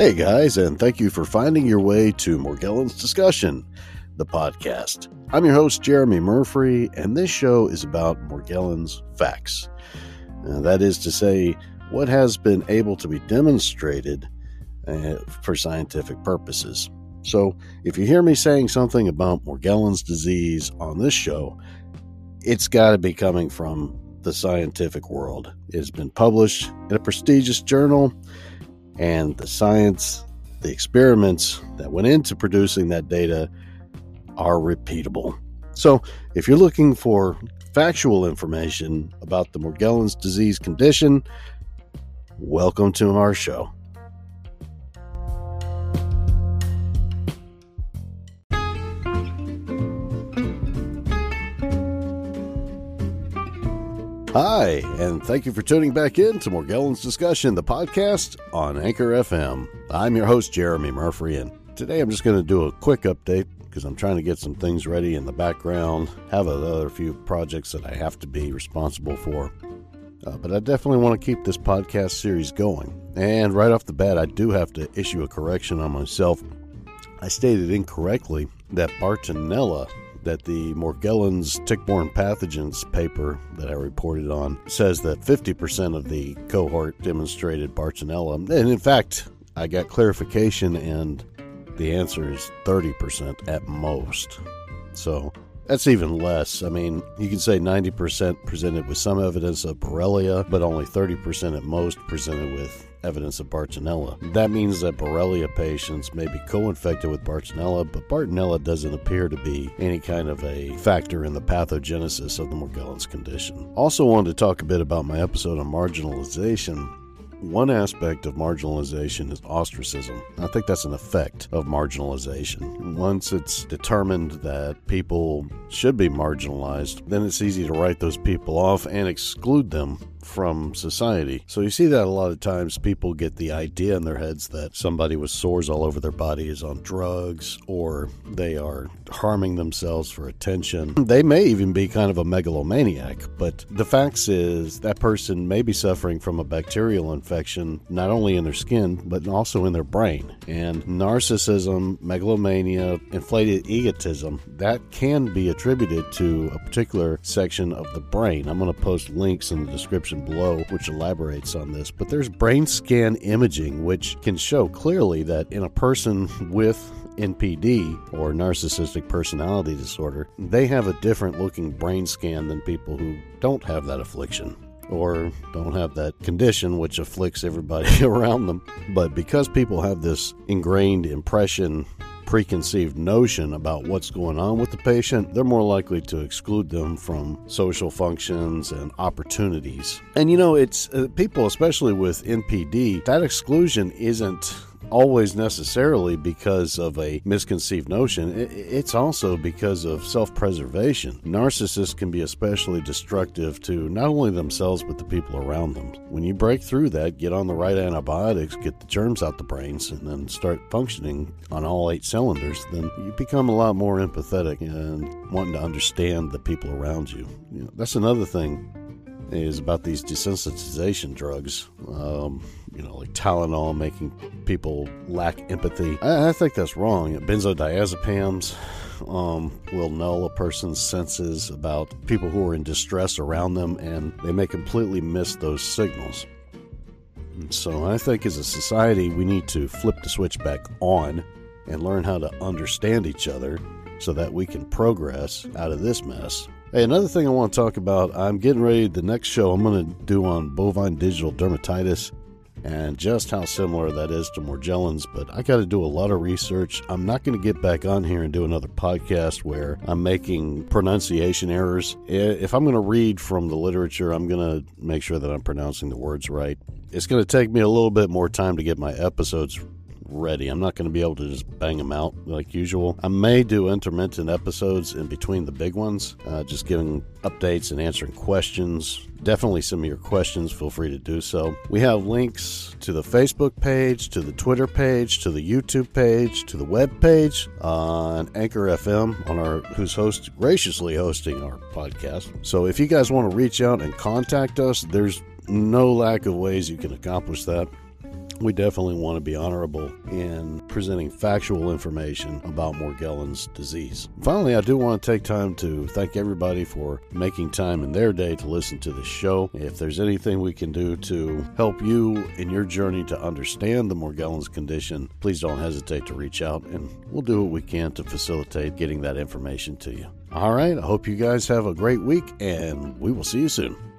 Hey guys, and thank you for finding your way to Morgellons Discussion, the podcast. I'm your host, Jeremy Murphy, and this show is about Morgellons facts. Uh, that is to say, what has been able to be demonstrated uh, for scientific purposes. So, if you hear me saying something about Morgellons disease on this show, it's got to be coming from the scientific world. It has been published in a prestigious journal and the science, the experiments that went into producing that data are repeatable. So, if you're looking for factual information about the Morgellons disease condition, welcome to our show. Hi, and thank you for tuning back in to Morgellons Discussion, the podcast on Anchor FM. I'm your host, Jeremy Murphy, and today I'm just going to do a quick update because I'm trying to get some things ready in the background, have another few projects that I have to be responsible for. Uh, but I definitely want to keep this podcast series going. And right off the bat, I do have to issue a correction on myself. I stated incorrectly that Bartonella that the Morgellons tick-borne pathogens paper that I reported on says that 50% of the cohort demonstrated Bartonella. And in fact, I got clarification and the answer is 30% at most. So that's even less. I mean, you can say 90% presented with some evidence of Borrelia, but only 30% at most presented with evidence of Bartonella. That means that Borrelia patients may be co infected with Bartonella, but Bartonella doesn't appear to be any kind of a factor in the pathogenesis of the Morgellons condition. Also, wanted to talk a bit about my episode on marginalization one aspect of marginalization is ostracism. I think that's an effect of marginalization. Once it's determined that people should be marginalized, then it's easy to write those people off and exclude them from society. So you see that a lot of times people get the idea in their heads that somebody with sores all over their body is on drugs or they are harming themselves for attention. They may even be kind of a megalomaniac, but the facts is that person may be suffering from a bacterial infection not only in their skin but also in their brain. And narcissism, megalomania, inflated egotism, that can be attributed to a particular section of the brain. I'm going to post links in the description below which elaborates on this, but there's brain scan imaging which can show clearly that in a person with NPD or narcissistic personality disorder, they have a different looking brain scan than people who don't have that affliction or don't have that condition which afflicts everybody around them. But because people have this ingrained impression, preconceived notion about what's going on with the patient, they're more likely to exclude them from social functions and opportunities. And you know, it's uh, people, especially with NPD, that exclusion isn't always necessarily because of a misconceived notion. It's also because of self preservation. Narcissists can be especially destructive to not only themselves but the people around them. When you break through that, get on the right antibiotics, get the germs out the brains, and then start functioning on all eight cylinders, then you become a lot more empathetic and wanting to understand the people around you. you know, that's another thing is about these desensitization drugs. Um, you know, like Tylenol making people lack empathy. I, I think that's wrong. Benzodiazepams um, will null a person's senses about people who are in distress around them, and they may completely miss those signals. So I think as a society, we need to flip the switch back on and learn how to understand each other so that we can progress out of this mess. Hey, another thing I want to talk about, I'm getting ready, the next show I'm going to do on bovine digital dermatitis and just how similar that is to Morgellons, but I got to do a lot of research. I'm not going to get back on here and do another podcast where I'm making pronunciation errors. If I'm going to read from the literature, I'm going to make sure that I'm pronouncing the words right. It's going to take me a little bit more time to get my episodes ready. I'm not going to be able to just bang them out like usual. I may do intermittent episodes in between the big ones, uh, just giving updates and answering questions. Definitely some of your questions. Feel free to do so. We have links to the Facebook page, to the Twitter page, to the YouTube page, to the web page on Anchor FM, on our who's host graciously hosting our podcast. So if you guys want to reach out and contact us, there's no lack of ways you can accomplish that we definitely want to be honorable in presenting factual information about Morgellons disease. Finally, I do want to take time to thank everybody for making time in their day to listen to the show. If there's anything we can do to help you in your journey to understand the Morgellons condition, please don't hesitate to reach out and we'll do what we can to facilitate getting that information to you. All right, I hope you guys have a great week and we will see you soon.